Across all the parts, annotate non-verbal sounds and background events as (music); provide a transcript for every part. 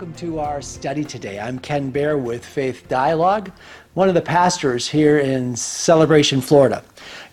Welcome to our study today. I'm Ken Bear with Faith Dialogue, one of the pastors here in Celebration, Florida.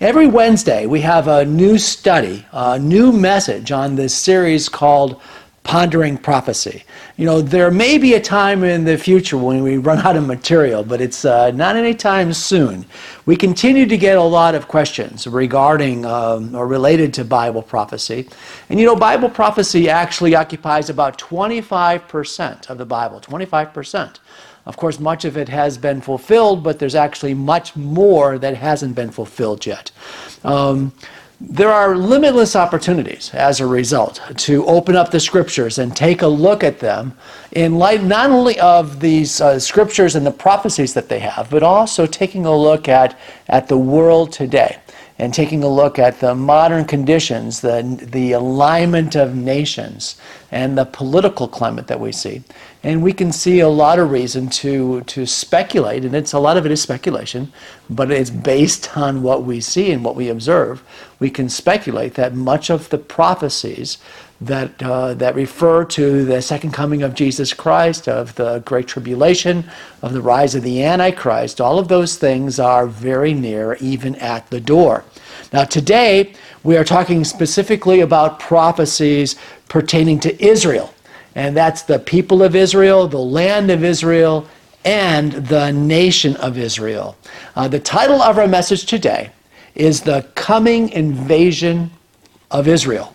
Every Wednesday, we have a new study, a new message on this series called Pondering Prophecy. You know, there may be a time in the future when we run out of material, but it's uh, not anytime soon. We continue to get a lot of questions regarding um, or related to Bible prophecy. And you know, Bible prophecy actually occupies about 25% of the Bible, 25%. Of course, much of it has been fulfilled, but there's actually much more that hasn't been fulfilled yet. Um, there are limitless opportunities as a result to open up the scriptures and take a look at them in light not only of these uh, scriptures and the prophecies that they have, but also taking a look at, at the world today and taking a look at the modern conditions, the, the alignment of nations, and the political climate that we see. And we can see a lot of reason to, to speculate, and it's a lot of it is speculation, but it's based on what we see and what we observe. We can speculate that much of the prophecies that, uh, that refer to the second coming of Jesus Christ, of the Great Tribulation, of the rise of the Antichrist, all of those things are very near, even at the door. Now, today, we are talking specifically about prophecies pertaining to Israel. And that's the people of Israel, the land of Israel, and the nation of Israel. Uh, the title of our message today is The Coming Invasion of Israel.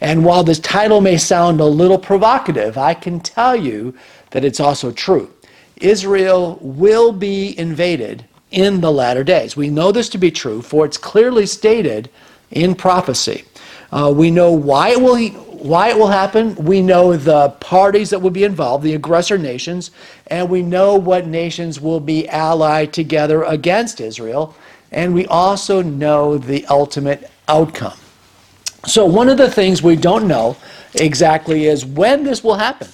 And while this title may sound a little provocative, I can tell you that it's also true. Israel will be invaded in the latter days. We know this to be true, for it's clearly stated in prophecy. Uh, we know why it will why it will happen. We know the parties that will be involved, the aggressor nations, and we know what nations will be allied together against Israel, and we also know the ultimate outcome. So one of the things we don't know exactly is when this will happen.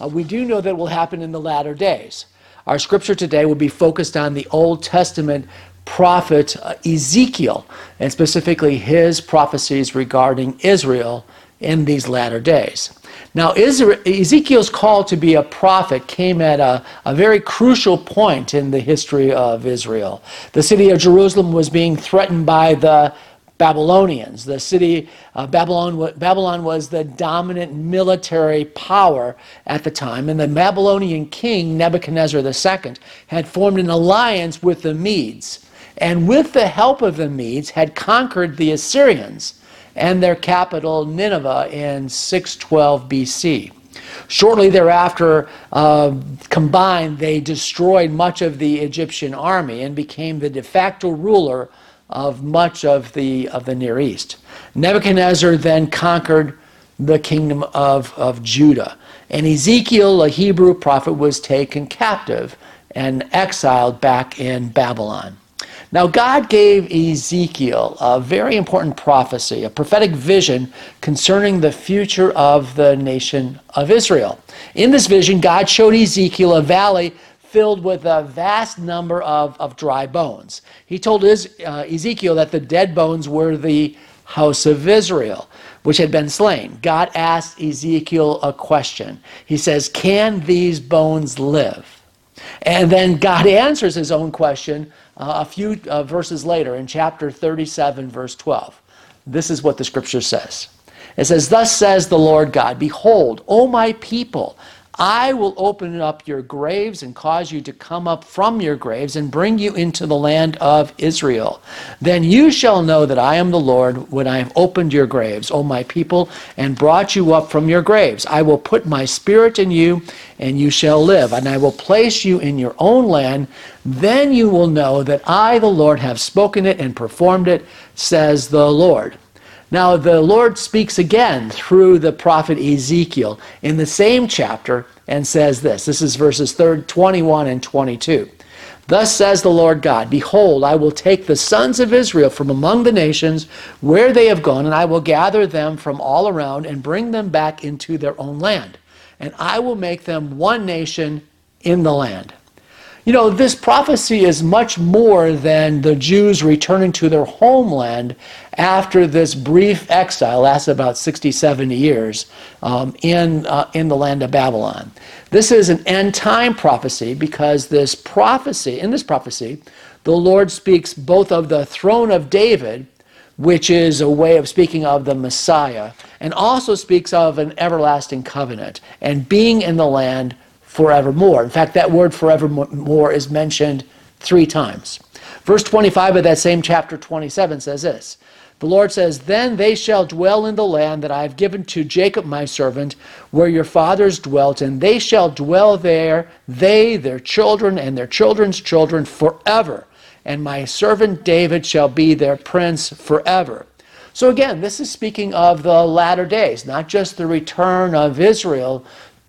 Uh, we do know that it will happen in the latter days. Our scripture today will be focused on the Old Testament prophet uh, Ezekiel, and specifically his prophecies regarding Israel in these latter days. Now, Ezekiel's call to be a prophet came at a, a very crucial point in the history of Israel. The city of Jerusalem was being threatened by the Babylonians. The city of Babylon, Babylon was the dominant military power at the time, and the Babylonian king, Nebuchadnezzar II, had formed an alliance with the Medes, and with the help of the Medes, had conquered the Assyrians and their capital, Nineveh, in 612 BC. Shortly thereafter, uh, combined, they destroyed much of the Egyptian army and became the de facto ruler of much of the, of the Near East. Nebuchadnezzar then conquered the kingdom of, of Judah. And Ezekiel, a Hebrew prophet, was taken captive and exiled back in Babylon. Now, God gave Ezekiel a very important prophecy, a prophetic vision concerning the future of the nation of Israel. In this vision, God showed Ezekiel a valley filled with a vast number of, of dry bones. He told his, uh, Ezekiel that the dead bones were the house of Israel, which had been slain. God asked Ezekiel a question. He says, Can these bones live? And then God (laughs) answers his own question uh, a few uh, verses later in chapter 37, verse 12. This is what the scripture says. It says, Thus says the Lord God, Behold, O my people, I will open up your graves and cause you to come up from your graves and bring you into the land of Israel. Then you shall know that I am the Lord when I have opened your graves, O my people, and brought you up from your graves. I will put my spirit in you, and you shall live, and I will place you in your own land. Then you will know that I, the Lord, have spoken it and performed it, says the Lord. Now, the Lord speaks again through the prophet Ezekiel in the same chapter and says this. This is verses 21 and 22. Thus says the Lord God Behold, I will take the sons of Israel from among the nations where they have gone, and I will gather them from all around and bring them back into their own land. And I will make them one nation in the land. You know, this prophecy is much more than the Jews returning to their homeland after this brief exile, lasts about 67 years, um, in, uh, in the land of Babylon. This is an end time prophecy because this prophecy, in this prophecy, the Lord speaks both of the throne of David, which is a way of speaking of the Messiah, and also speaks of an everlasting covenant and being in the land forevermore. In fact, that word forevermore is mentioned three times. Verse 25 of that same chapter 27 says this The Lord says, Then they shall dwell in the land that I have given to Jacob my servant, where your fathers dwelt, and they shall dwell there, they, their children, and their children's children forever. And my servant David shall be their prince forever. So again, this is speaking of the latter days, not just the return of Israel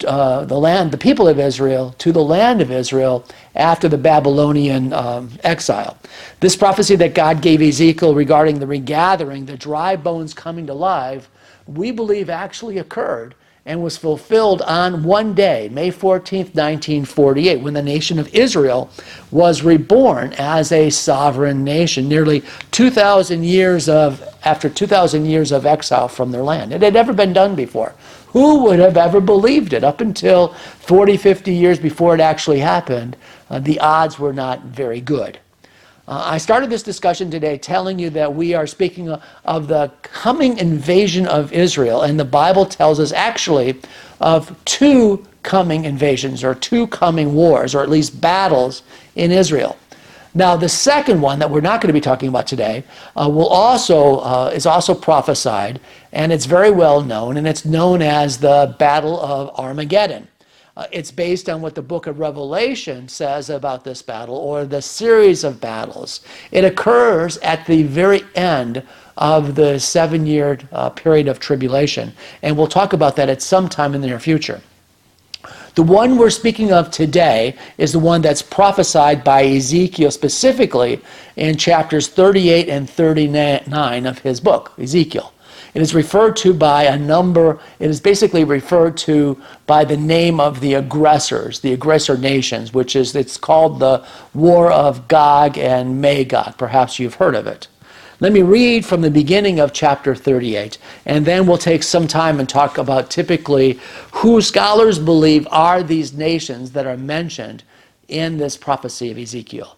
uh, the land, the people of Israel, to the land of Israel after the Babylonian um, exile. This prophecy that God gave Ezekiel regarding the regathering, the dry bones coming to life, we believe actually occurred and was fulfilled on one day, May 14th, 1948, when the nation of Israel was reborn as a sovereign nation, nearly 2,000 years of, after 2,000 years of exile from their land. It had never been done before. Who would have ever believed it? Up until 40, 50 years before it actually happened, uh, the odds were not very good. Uh, I started this discussion today telling you that we are speaking of, of the coming invasion of Israel, and the Bible tells us actually of two coming invasions or two coming wars, or at least battles in Israel. Now, the second one that we're not going to be talking about today uh, will also uh, is also prophesied, and it's very well known, and it's known as the Battle of Armageddon. Uh, it's based on what the book of Revelation says about this battle, or the series of battles. It occurs at the very end of the seven-year uh, period of tribulation, and we'll talk about that at some time in the near future. The one we're speaking of today is the one that's prophesied by Ezekiel specifically in chapters 38 and 39 of his book, Ezekiel. It is referred to by a number, it is basically referred to by the name of the aggressors, the aggressor nations, which is, it's called the War of Gog and Magog. Perhaps you've heard of it. Let me read from the beginning of chapter 38, and then we'll take some time and talk about typically who scholars believe are these nations that are mentioned in this prophecy of Ezekiel.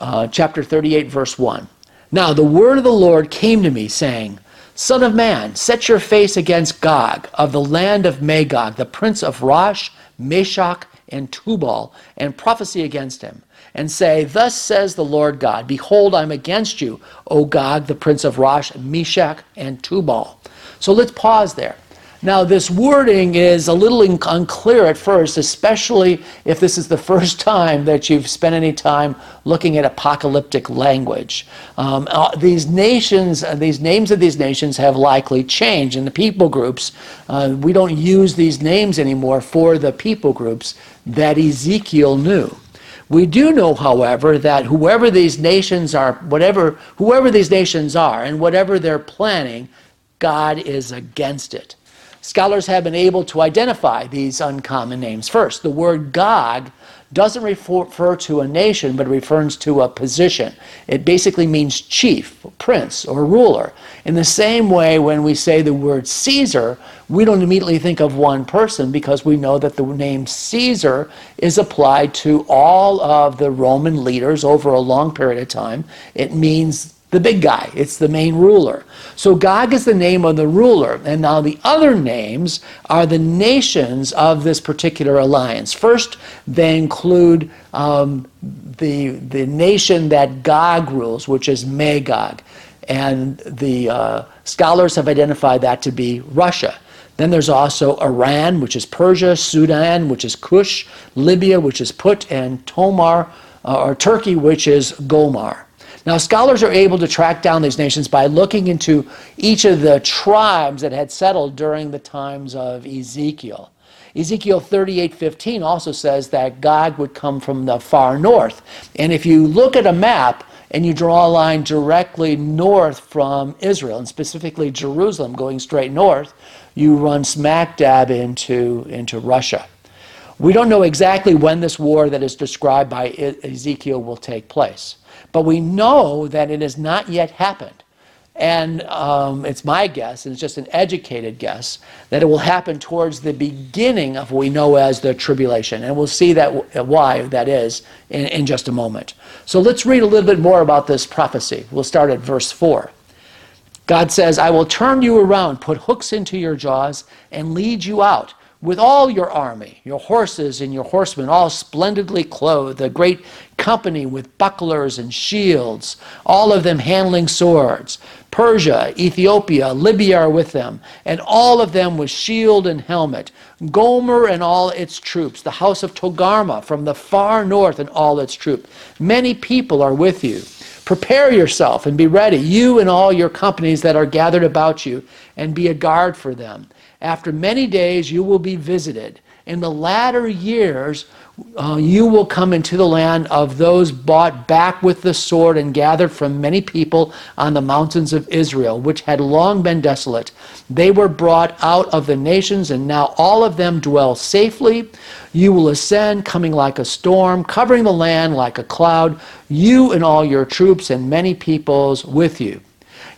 Uh, chapter 38, verse 1. Now the word of the Lord came to me, saying, Son of man, set your face against Gog of the land of Magog, the prince of Rosh, Meshech, and Tubal, and prophesy against him and say, Thus says the Lord God, Behold, I'm against you, O Gog, the prince of Rosh, Meshech, and Tubal. So let's pause there. Now, this wording is a little unclear at first, especially if this is the (laughs) first time that you've spent any time looking at apocalyptic language. Um, uh, these nations, uh, these names of these nations have likely changed. In the people groups, uh, we don't use these names anymore for the people groups that Ezekiel knew. We do know, however, that whoever these nations are, whatever, whoever these nations are, and whatever they're planning, God is against it. Scholars have been able to identify these uncommon names. First, the word Gog doesn't refer to a nation, but refers to a position. It basically means chief, prince, or ruler. In the same way, when we say the word Caesar, we don't immediately think of one person because we know that the name Caesar is applied to all of the Roman leaders over a long period of time. It means the big guy. It's the main ruler. So Gog is the name of the ruler. And now the other names are the nations of this particular alliance. First, they include um, the, the nation that Gog rules, which is Magog. And the uh, scholars have identified that to be Russia. Then there's also Iran, which is Persia, Sudan, which is Kush, Libya, which is Put, and Tomar, uh, or Turkey, which is Gomer. Now, scholars are able to track down these nations by looking into each of the tribes that had settled during the times of Ezekiel. Ezekiel 38:15 also says that Gog would come from the far north. And if you look at a map and you draw a line directly north from Israel, and specifically Jerusalem going straight north, you run smack dab into, into Russia. We don't know exactly when this war that is described by Ezekiel will take place, but we know that it has not yet happened. And um, it's my guess, and it's just an educated guess, that it will happen towards the beginning of what we know as the tribulation. And we'll see that why that is in, in just a moment. So let's read a little bit more about this prophecy. We'll start at verse 4. God says, I will turn you around, put hooks into your jaws, and lead you out with all your army, your horses and your horsemen, all splendidly clothed, a great company with bucklers and shields, all of them handling swords. Persia, Ethiopia, Libya are with them, and all of them with shield and helmet. Gomer and all its troops, the house of Togarmah from the far north and all its troops. Many people are with you. Prepare yourself and be ready, you and all your companies that are gathered about you, and be a guard for them. After many days you will be visited. In the latter years, uh, you will come into the land of those bought back with the sword and gathered from many people on the mountains of Israel, which had long been desolate. They were brought out of the nations, and now all of them dwell safely. You will ascend, coming like a storm, covering the land like a cloud, you and all your troops and many peoples with you.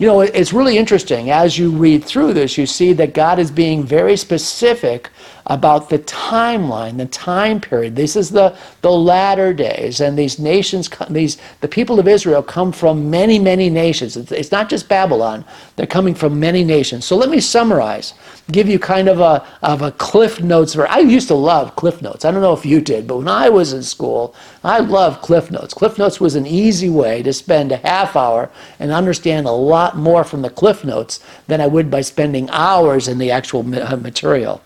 You know, it's really interesting. As you read through this, you see that God is being very specific about the timeline, the time period. This is the, the latter days, and these nations, these the people of Israel come from many, many nations. It's, not just Babylon; they're coming from many nations. So let me summarize, give you kind of a of a Cliff Notes. I used to love Cliff Notes. I don't know if you did, but when I was in school, I loved Cliff Notes. Cliff Notes was an easy way to spend a half hour and understand a lot more from the Cliff Notes than I would by spending hours in the actual uh, material.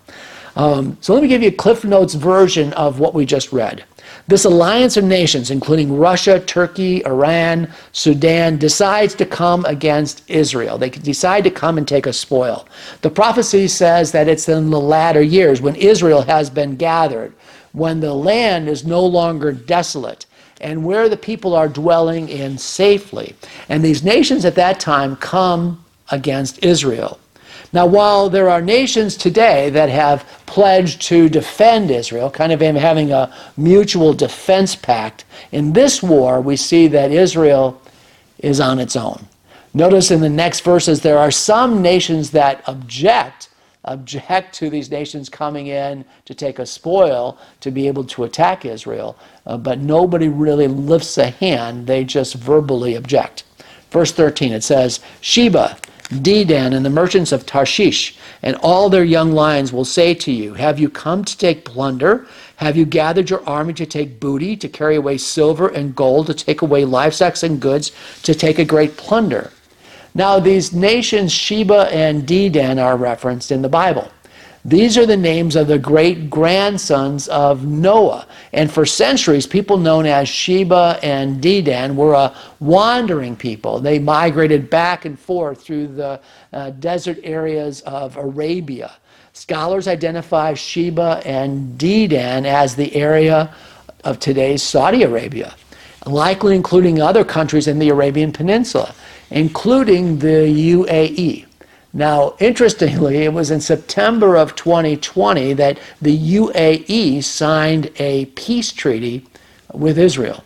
Um, so let me give you a Cliff Notes version of what we just read. This alliance of nations, including Russia, Turkey, Iran, Sudan, decides to come against Israel. They decide to come and take a spoil. The prophecy says that it's in the latter years when Israel has been gathered, when the land is no longer desolate, and where the people are dwelling in safely. And these nations at that time come against Israel. Now, while there are nations today that have pledged to defend Israel, kind of having a mutual defense pact, in this war we see that Israel is on its own. Notice in the next verses there are some nations that object object to these nations coming in to take a spoil to be able to attack Israel, uh, but nobody really lifts a hand, they just verbally object. Verse 13 it says, Sheba Dedan and the merchants of Tarshish and all their young lions will say to you, Have you come to take plunder? Have you gathered your army to take booty, to carry away silver and gold, to take away livestock and goods, to take a great plunder? Now, these nations, Sheba and Dedan, are referenced in the Bible. These are the names of the great grandsons of Noah. And for centuries, people known as Sheba and Dedan were a wandering people. They migrated back and forth through the uh, desert areas of Arabia. Scholars identify Sheba and Dedan as the area of today's Saudi Arabia, likely including other countries in the Arabian Peninsula, including the UAE. Now, interestingly, it was in September of 2020 that the UAE signed a peace treaty with Israel.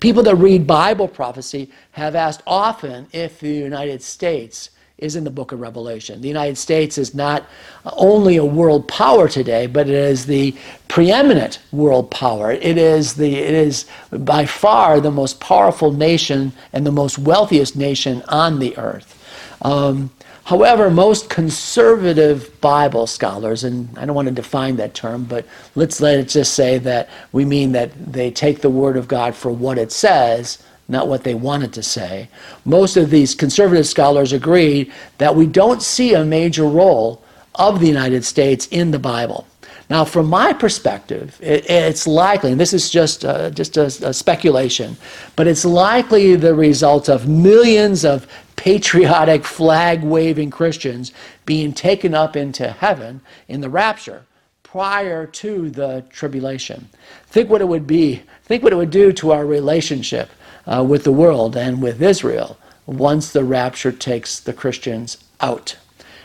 People that read Bible prophecy have asked often if the United States is in the book of Revelation. The United States is not only a world power today, but it is the preeminent world power. It is, the, it is by far the most powerful nation and the most wealthiest nation on the earth. Um, however, most conservative Bible scholars, and I don't want to define that term, but let's let it just say that we mean that they take the Word of God for what it says, not what they wanted to say. Most of these conservative scholars agree that we don't see a major role of the United States in the Bible. Now, from my perspective, it, it's likely, and this is just, uh, just a, a speculation, but it's likely the result of millions of patriotic, flag waving Christians being taken up into heaven in the rapture prior to the tribulation. Think what it would be, think what it would do to our relationship uh, with the world and with Israel once the rapture takes the Christians out.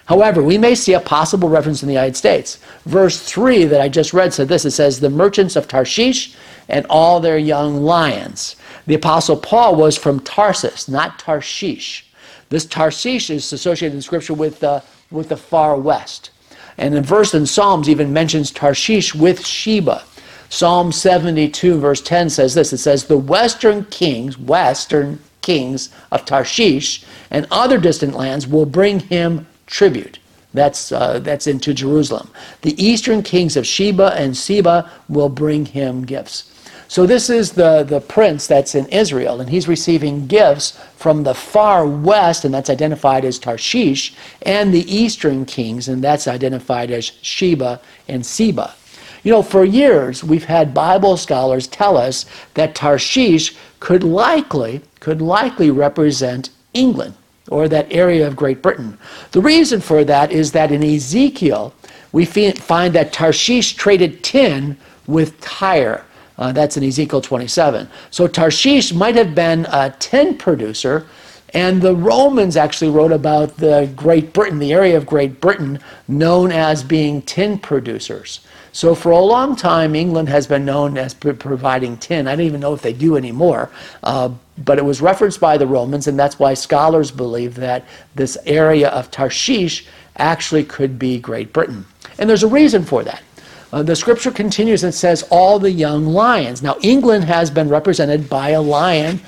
However, we may see a possible reference in the United States. Verse 3 that I just read said this it says, The merchants of Tarshish and all their young lions. The Apostle Paul was from Tarsus, not Tarshish. This Tarshish is associated in Scripture with the, with the far west. And the verse in Psalms even mentions Tarshish with Sheba. Psalm 72, verse 10 says this it says, The western kings, western kings of Tarshish and other distant lands will bring him tribute. That's, uh, that's into Jerusalem. The eastern kings of Sheba and Seba will bring him gifts. So this is the, the prince that's in Israel, and he's receiving gifts from the far west, and that's identified as Tarshish, and the eastern kings, and that's identified as Sheba and Seba. You know, for years we've had Bible scholars tell us that Tarshish could likely could likely represent England or that area of Great Britain. The reason for that is that in Ezekiel, we find that Tarshish traded tin with Tyre. Uh, that's in Ezekiel 27. So Tarshish might have been a tin producer, and the Romans actually wrote about the Great Britain, the area of Great Britain, known as being tin producers. So for a long time, England has been known as providing tin. I don't even know if they do anymore. Uh, but it was referenced by the Romans, and that's why scholars believe that this area of Tarshish actually could be Great Britain. And there's a reason for that. Uh, the scripture continues and says, all the young lions. Now, England has been represented by a lion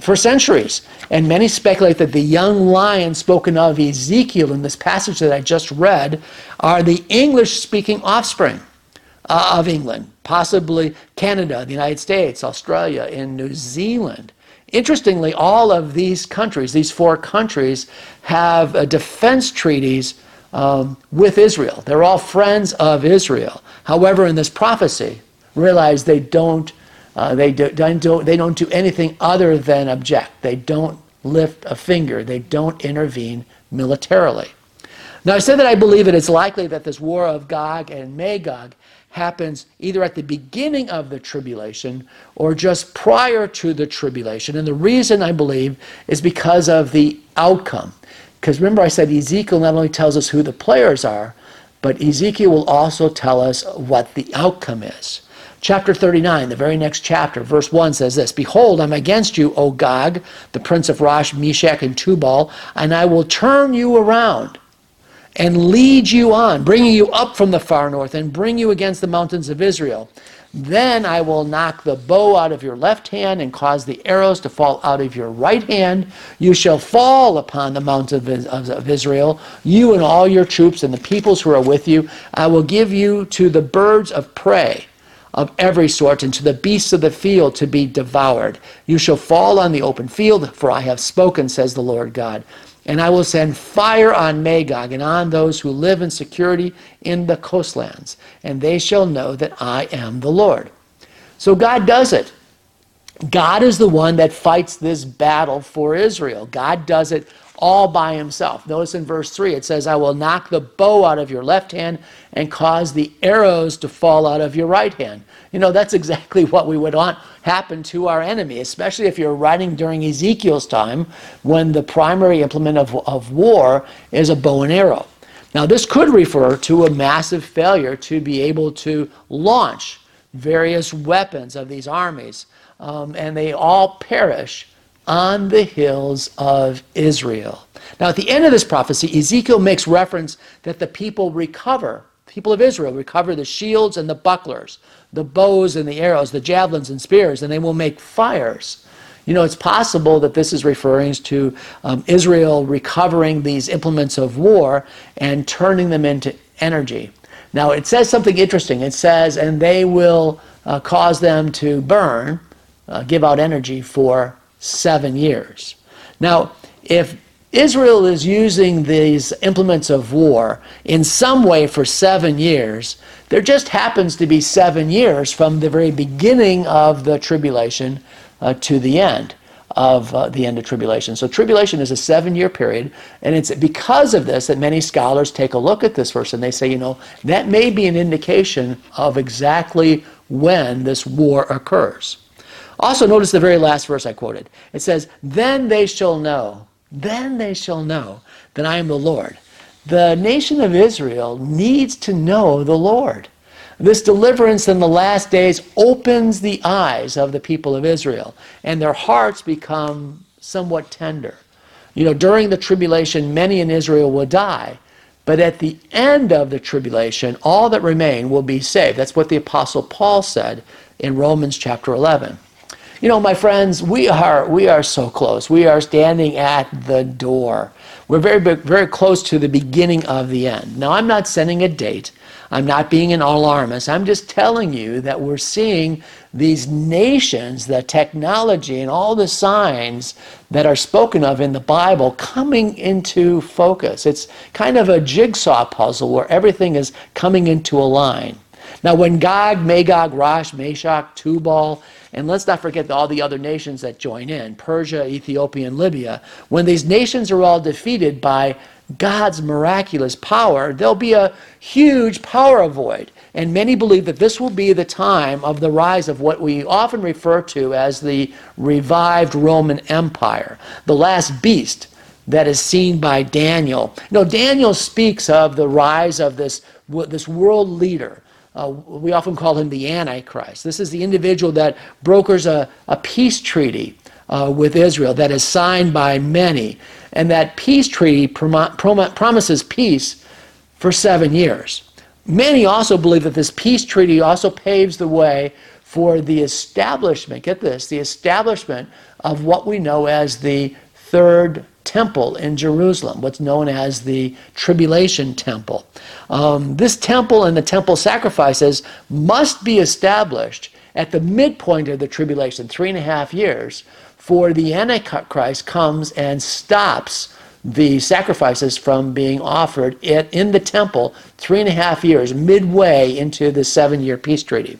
for centuries. And many speculate that the young lion spoken of Ezekiel in this passage that I just read are the English speaking offspring uh, of England, possibly Canada, the United States, Australia, and New Zealand. Interestingly, all of these countries, these four countries, have uh, defense treaties um, with Israel. They're all friends of Israel. However, in this prophecy, realize they don't, uh, they, do, don't, they don't do anything other than object. They don't lift a finger. They don't intervene militarily. Now, I said that I believe it is likely that this war of Gog and Magog happens either at the beginning of the tribulation or just prior to the tribulation. And the reason I believe is because of the outcome. Because remember, I said Ezekiel not only tells us who the players are, but Ezekiel will also tell us what the outcome is. Chapter 39, the very next chapter, verse 1 says this Behold, I'm against you, O Gog, the prince of Rosh, Meshech, and Tubal, and I will turn you around and lead you on, bringing you up from the far north and bring you against the mountains of Israel. Then I will knock the bow out of your left hand and cause the arrows to fall out of your right hand. You shall fall upon the mountains of Israel, you and all your troops and the peoples who are with you. I will give you to the birds of prey of every sort and to the beasts of the field to be devoured. You shall fall on the open field, for I have spoken, says the Lord God. And I will send fire on Magog and on those who live in security in the coastlands, and they shall know that I am the Lord. So God does it. God is the one that fights this battle for Israel. God does it all by himself. Notice in verse 3 it says, I will knock the bow out of your left hand and cause the arrows to fall out of your right hand. You know, that's exactly what we would want happen to our enemy, especially if you're writing during Ezekiel's time when the primary implement of, of war is a bow and arrow. Now, this could refer to a massive failure to be able to launch various weapons of these armies, um, and they all perish on the hills of Israel. Now, at the end of this prophecy, Ezekiel makes reference that the people recover, people of Israel recover the shields and the bucklers, the bows and the arrows, the javelins and spears, and they will make fires. You know, it's possible that this is referring to um, Israel recovering these implements of war and turning them into energy. Now, it says something interesting. It says, and they will uh, cause them to burn, uh, give out energy for seven years. Now, if Israel is using these implements of war in some way for seven years, there just happens to be seven years from the very beginning of the tribulation uh, to the end. of uh, the end of tribulation. So tribulation is a seven-year period, and it's because of this that many scholars take a look at this verse and they say, you know, that may be an indication of exactly when this war occurs. Also, notice the very last verse I quoted. It says, Then they shall know, then they shall know that I am the Lord. The nation of Israel needs to know the Lord. This deliverance in the last days opens the eyes of the people of Israel, and their hearts become somewhat tender. You know, during the tribulation, many in Israel will die, but at the end of the tribulation, all that remain will be saved. That's what the Apostle Paul said in Romans chapter 11. You know, my friends, we are, we are so close. We are standing at the door. We're very, very close to the beginning of the end. Now, I'm not sending a date. I'm not being an alarmist. I'm just telling you that we're seeing these nations, the technology, and all the signs that are spoken of in the Bible coming into focus. It's kind of a jigsaw puzzle where everything is coming into a line. Now, when Gog, Magog, Rosh, Meshech, Tubal, and let's not forget all the other nations that join in Persia, Ethiopia, and Libya when these nations are all defeated by God's miraculous power, there'll be a huge power void. And many believe that this will be the time of the rise of what we often refer to as the revived Roman Empire, the last beast that is seen by Daniel. Know, Daniel speaks of the rise of this, this world leader. Uh, we often call him the Antichrist. This is the individual that brokers a, a peace treaty uh, with Israel that is signed by many. And that peace treaty prom- prom- promises peace for seven years. Many also believe that this peace treaty also paves the way for the establishment, get this, the establishment of what we know as the third temple in Jerusalem, what's known as the Tribulation Temple. Um, this temple and the temple sacrifices must be established at the midpoint of the tribulation, three and a half years, for the Antichrist comes and stops the sacrifices from being offered in the temple three and a half years, midway into the seven year peace treaty.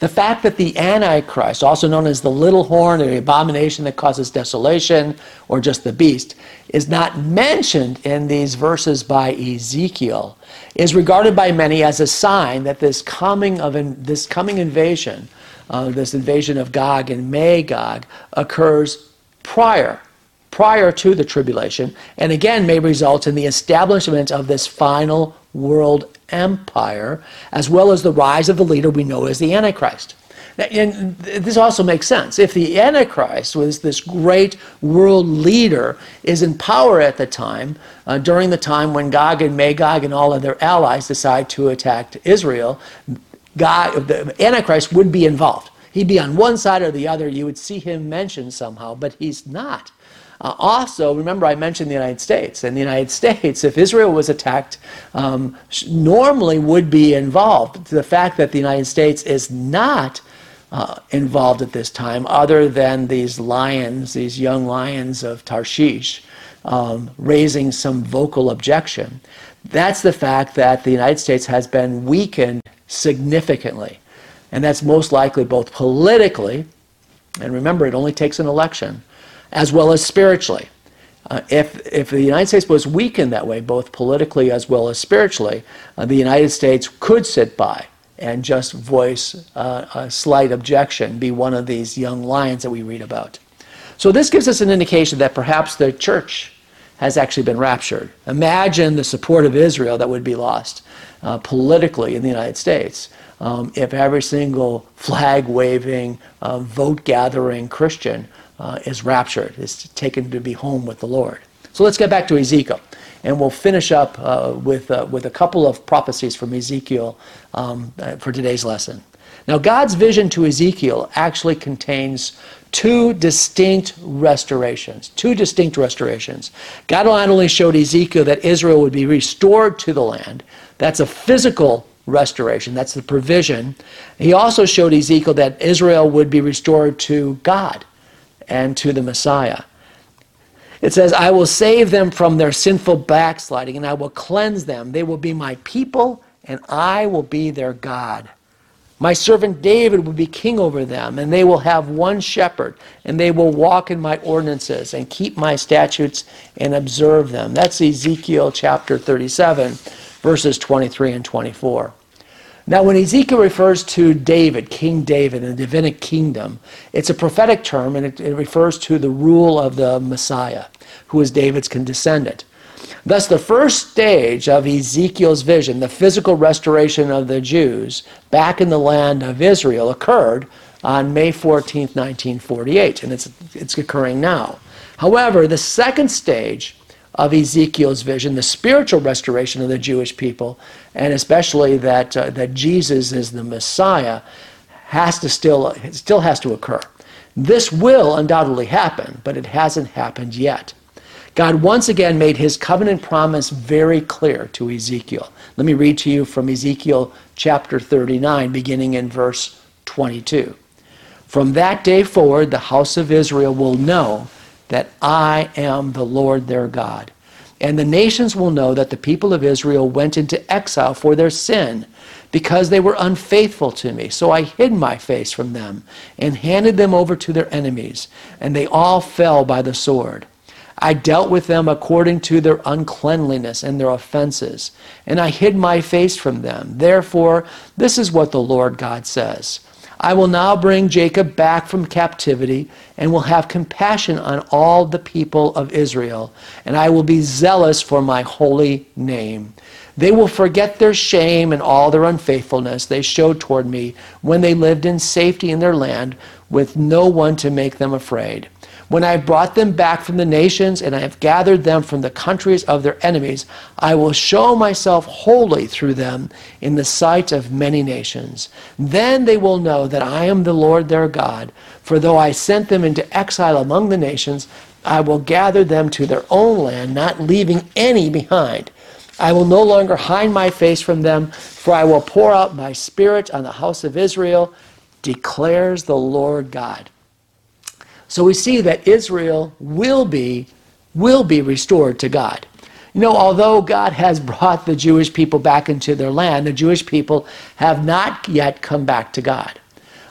The fact that the Antichrist, also known as the little horn or the abomination that causes desolation, or just the beast, is not mentioned in these verses by Ezekiel is regarded by many as a sign that this coming of in, this coming invasion uh, this invasion of Gog and Magog occurs prior prior to the tribulation and again may result in the establishment of this final world empire as well as the rise of the leader we know as the antichrist and this also makes sense if the antichrist was this great world leader is in power at the time uh, during the time when gog and magog and all of their allies decide to attack israel God, the Antichrist would be involved. He'd be on one side or the other. You would see him mentioned somehow, but he's not. Uh, also, remember I mentioned the United States. And the United States, if Israel was attacked, um, normally would be involved. The fact that the United States is not uh, involved at this time, other than these lions, these young lions of Tarshish, um, raising some vocal objection. That's the fact that the United States has been weakened significantly. And that's most likely both politically, and remember, it only takes an election, as well as spiritually. Uh, if, if the United States was weakened that way, both politically as well as spiritually, uh, the United States could sit by and just voice uh, a slight objection, be one of these young lions that we read about. So this gives us an indication that perhaps the church has actually been raptured. Imagine the support of Israel that would be lost uh, politically in the United States um, if every single flag waving, uh, vote gathering Christian uh, is raptured, is taken to be home with the Lord. So let's get back to Ezekiel. And we'll finish up uh, with, uh, with a couple of prophecies from Ezekiel um, uh, for today's lesson. Now, God's vision to Ezekiel actually contains two distinct restorations. Two distinct restorations. God not only showed Ezekiel that Israel would be restored to the land, that's a physical restoration, that's the provision. He also showed Ezekiel that Israel would be restored to God and to the Messiah. It says, I will save them from their sinful backsliding, and I will cleanse them. They will be my people, and I will be their God. My servant David will be king over them, and they will have one shepherd, and they will walk in my ordinances and keep my statutes and observe them. That's Ezekiel chapter 37, verses 23 and 24. Now, when Ezekiel refers to David, King David, and the Davidic kingdom, it's a prophetic term and it, it refers to the rule of the Messiah, who is David's descendant. Thus, the first stage of Ezekiel's vision, the physical restoration of the Jews back in the land of Israel, occurred on May 14, 1948, and it's, it's occurring now. However, the second stage of Ezekiel's vision, the spiritual restoration of the Jewish people, and especially that, uh, that Jesus is the Messiah, has to still, still has to occur. This will undoubtedly happen, but it hasn't happened yet. God once again made his covenant promise very clear to Ezekiel. Let me read to you from Ezekiel chapter 39, beginning in verse 22. From that day forward, the house of Israel will know that I am the Lord their God. And the nations will know that the people of Israel went into exile for their sin because they were unfaithful to me. So I hid my face from them and handed them over to their enemies, and they all fell by the sword. I dealt with them according to their uncleanliness and their offenses, and I hid my face from them. Therefore, this is what the Lord God says I will now bring Jacob back from captivity and will have compassion on all the people of Israel, and I will be zealous for my holy name. They will forget their shame and all their unfaithfulness they showed toward me when they lived in safety in their land with no one to make them afraid. When I have brought them back from the nations and I have gathered them from the countries of their enemies, I will show myself holy through them in the sight of many nations. Then they will know that I am the Lord their God. For though I sent them into exile among the nations, I will gather them to their own land, not leaving any behind. I will no longer hide my face from them, for I will pour out my spirit on the house of Israel, declares the Lord God. So we see that Israel will be, will be restored to God. You know, although God has (laughs) brought the Jewish people back into their land, the Jewish people have not yet come back to God.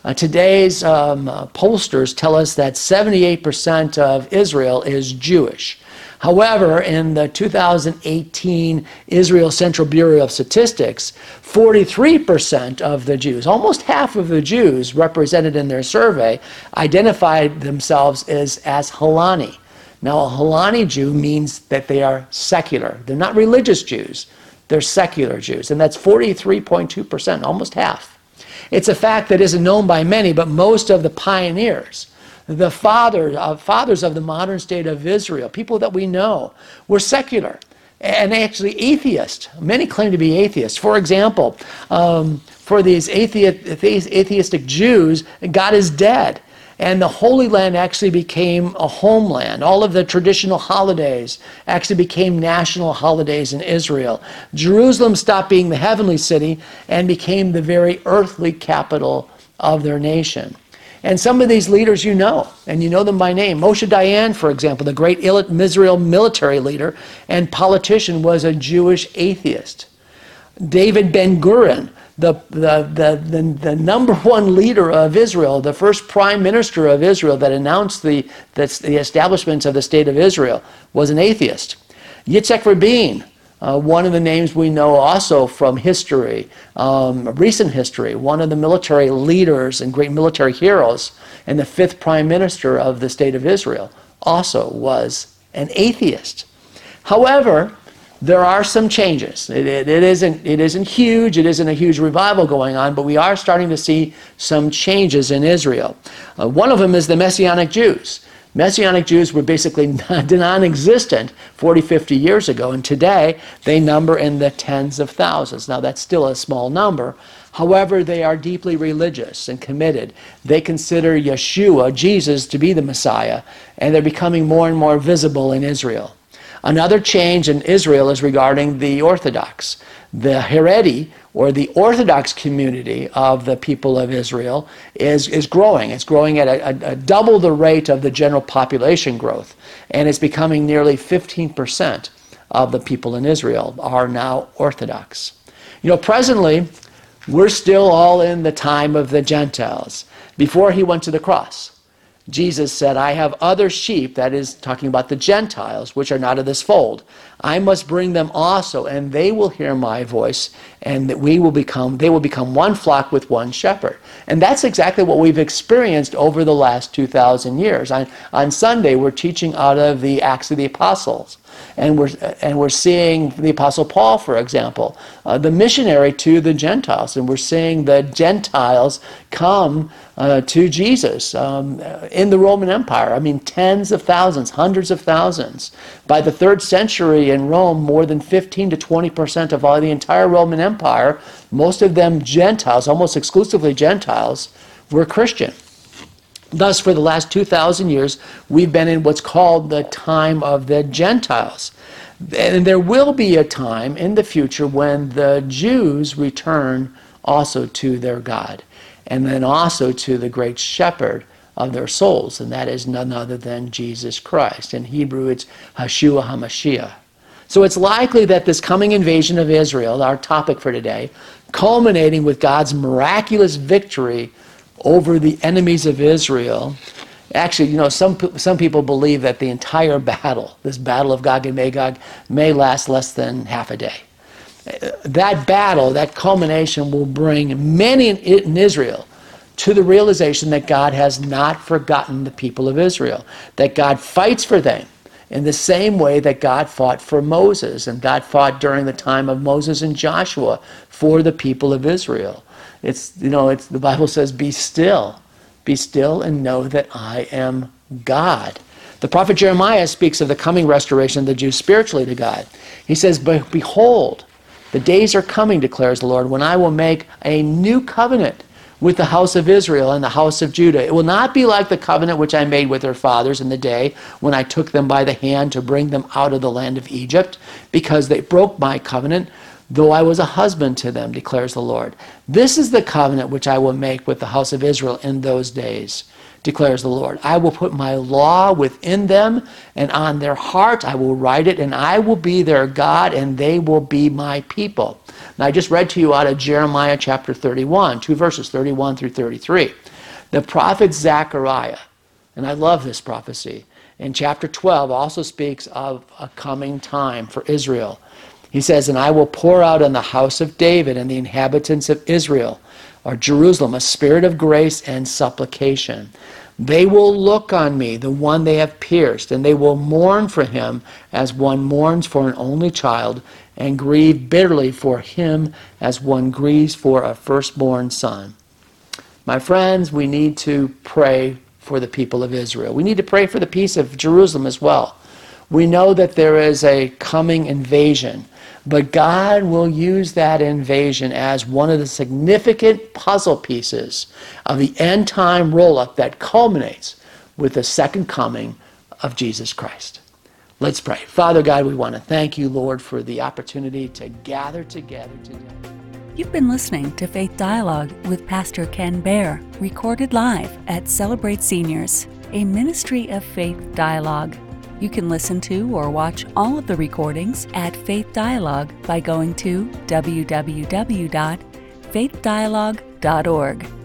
Uh, today's um, uh, pollsters tell us that 78% of Israel is Jewish. However, in the 2018 Israel Central Bureau of Statistics, 43% of the Jews, almost half of the Jews represented in their survey, identified themselves as, as Hiloni. Now, a Hiloni Jew means that they are secular. They're not religious Jews, they're secular Jews. And that's 43.2%, almost half. It's a fact that isn't known by many, but most of the pioneers the fathers, uh, fathers of the modern state of Israel, people that we know, were secular and actually atheist. Many claim to be atheists. For example, um, for these atheistic Jews, God is dead. And the Holy Land actually became a homeland. All of the traditional holidays actually became national holidays in Israel. Jerusalem stopped being the heavenly city and became the very earthly capital of their nation. And some of these leaders you know, and you know them by name. Moshe Dayan, for example, the great Israel military leader and politician, was a Jewish atheist. David Ben Gurion, the, the, the, the, number (laughs) one leader of Israel, the first prime minister of Israel that announced the, the, the establishment of the state of Israel, was an atheist. Yitzhak Rabin, uh, one of the names we know also from history, um, recent history, one of the military leaders and great military heroes, and the fifth prime minister of the state of Israel, also was an atheist. However, there are some changes. It, it, it, isn't, it isn't huge, it isn't a huge revival going on, but we are starting to see some changes in Israel. Uh, one of them is the Messianic Jews. Messianic Jews were basically (laughs) non existent 40, 50 years ago, and today they number in the tens of thousands. Now, that's still a small number. However, they are deeply religious and committed. They consider Yeshua, Jesus, to be the Messiah, and they're becoming more and more visible in Israel. Another change in Israel is regarding the Orthodox. The Haredi, or the Orthodox community of the people of Israel, is, is growing. It's growing at a, a, a double the rate of the general population growth, and it's becoming nearly 15% of the people in Israel are now Orthodox. You know, presently, We're still all in the time of the Gentiles before he went to the cross. Jesus said, I have other sheep, that is talking about the Gentiles, which are not of this fold. I must bring them also, and they will hear my voice, and that we will become, they will become one flock with one shepherd. And that's exactly what we've experienced over the last 2,000 years. On, on Sunday, we're teaching out of the Acts of the Apostles. And we're, and we're seeing the Apostle Paul, for example, uh, the missionary to the Gentiles. And we're seeing the Gentiles come uh, to Jesus um, in the Roman Empire. I mean, tens of thousands, hundreds of thousands. By the third century in Rome, more than 15 to 20 percent of all the entire Roman Empire, most of them Gentiles, almost exclusively Gentiles, were Christian. Thus, for the last 2,000 years, we've been in what's called the time of the Gentiles. And there will be a time in the future when the Jews return also to their God, and then also to the great shepherd of their souls, and that is none other than Jesus Christ. In Hebrew, it's Yeshua HaMashiach. So it's likely that this coming invasion of Israel, our topic for today, culminating with God's miraculous victory over the enemies of Israel. Actually, you know, some, some people believe that the entire battle, this battle of Gog and Magog, may last less than half a day. Uh, that battle, that culmination, will bring many in Israel to the realization that God has not forgotten the people of Israel, that God fights for them in the same way that God fought for Moses, and God fought during the time of Moses and Joshua for the people of Israel. It's, you know, it's, the Bible says, be still. Be still and know that I am God. The prophet Jeremiah speaks of the coming restoration of the Jews spiritually to God. He says, Behold, the days are coming, declares the Lord, when I will make a new covenant with the house of Israel and the house of Judah. It will not be like the covenant which I made with their fathers in the day when I took them by the hand to bring them out of the land of Egypt, because they broke my covenant, though I was a husband to them, declares the Lord. This is the covenant which I will make with the house of Israel in those days, declares the Lord. I will put my law within them, and on their heart I will write it, and I will be their God, and they will be my people. Now, I just read to you out of Jeremiah chapter 31, two verses, 31 through 33. The prophet Zechariah, and I love this prophecy, in chapter 12 also speaks of a coming time for Israel he says, And I will pour out on the house of David and the inhabitants of Israel, or Jerusalem, a spirit of grace and supplication. They will look on me, the one they have pierced, and they will mourn for him as one mourns for an only child, and grieve bitterly for him as one grieves for a firstborn son. My friends, we need to pray for the people of Israel. We need to pray for the peace of Jerusalem as well. We know that there is a coming invasion but God will use that invasion as one of the significant puzzle pieces of the end time roll up that culminates with the second coming of Jesus Christ. Let's pray. Father God, we want to thank you, Lord, for the opportunity to gather together today. You've been listening to Faith Dialogue with Pastor Ken Bear, recorded live at Celebrate Seniors, a ministry of faith dialogue. You can listen to or watch all of the recordings at Faith Dialogue by going to www.faithdialogue.org.